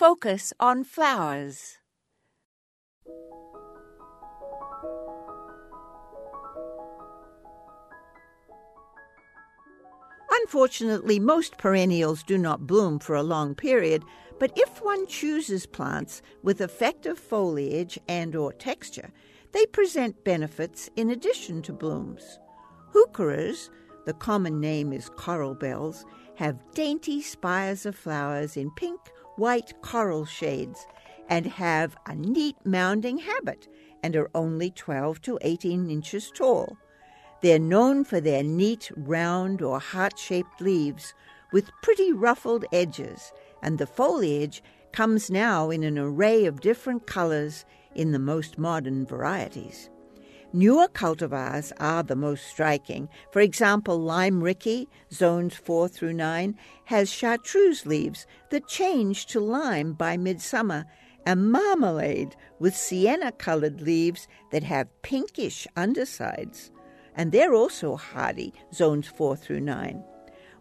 focus on flowers. Unfortunately, most perennials do not bloom for a long period, but if one chooses plants with effective foliage and or texture, they present benefits in addition to blooms. Heucheras, the common name is coral bells, have dainty spires of flowers in pink, white coral shades and have a neat mounding habit and are only 12 to 18 inches tall. They're known for their neat, round, or heart shaped leaves with pretty ruffled edges, and the foliage comes now in an array of different colors in the most modern varieties. Newer cultivars are the most striking. For example, Lime Rickey, zones 4 through 9, has chartreuse leaves that change to lime by midsummer, and Marmalade with sienna colored leaves that have pinkish undersides and they're also hardy, zones 4 through 9.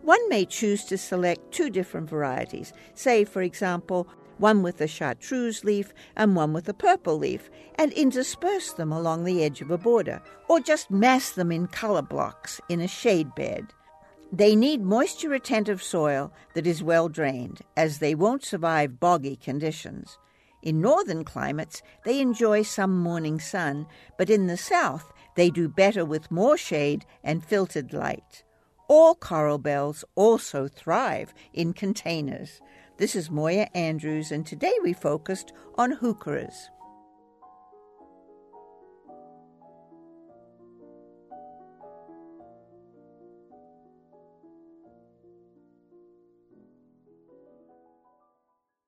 One may choose to select two different varieties, say, for example, one with a chartreuse leaf and one with a purple leaf, and intersperse them along the edge of a border, or just mass them in color blocks in a shade bed. They need moisture retentive soil that is well drained, as they won't survive boggy conditions. In northern climates, they enjoy some morning sun, but in the south, they do better with more shade and filtered light. All coral bells also thrive in containers. This is Moya Andrews, and today we focused on heucheras.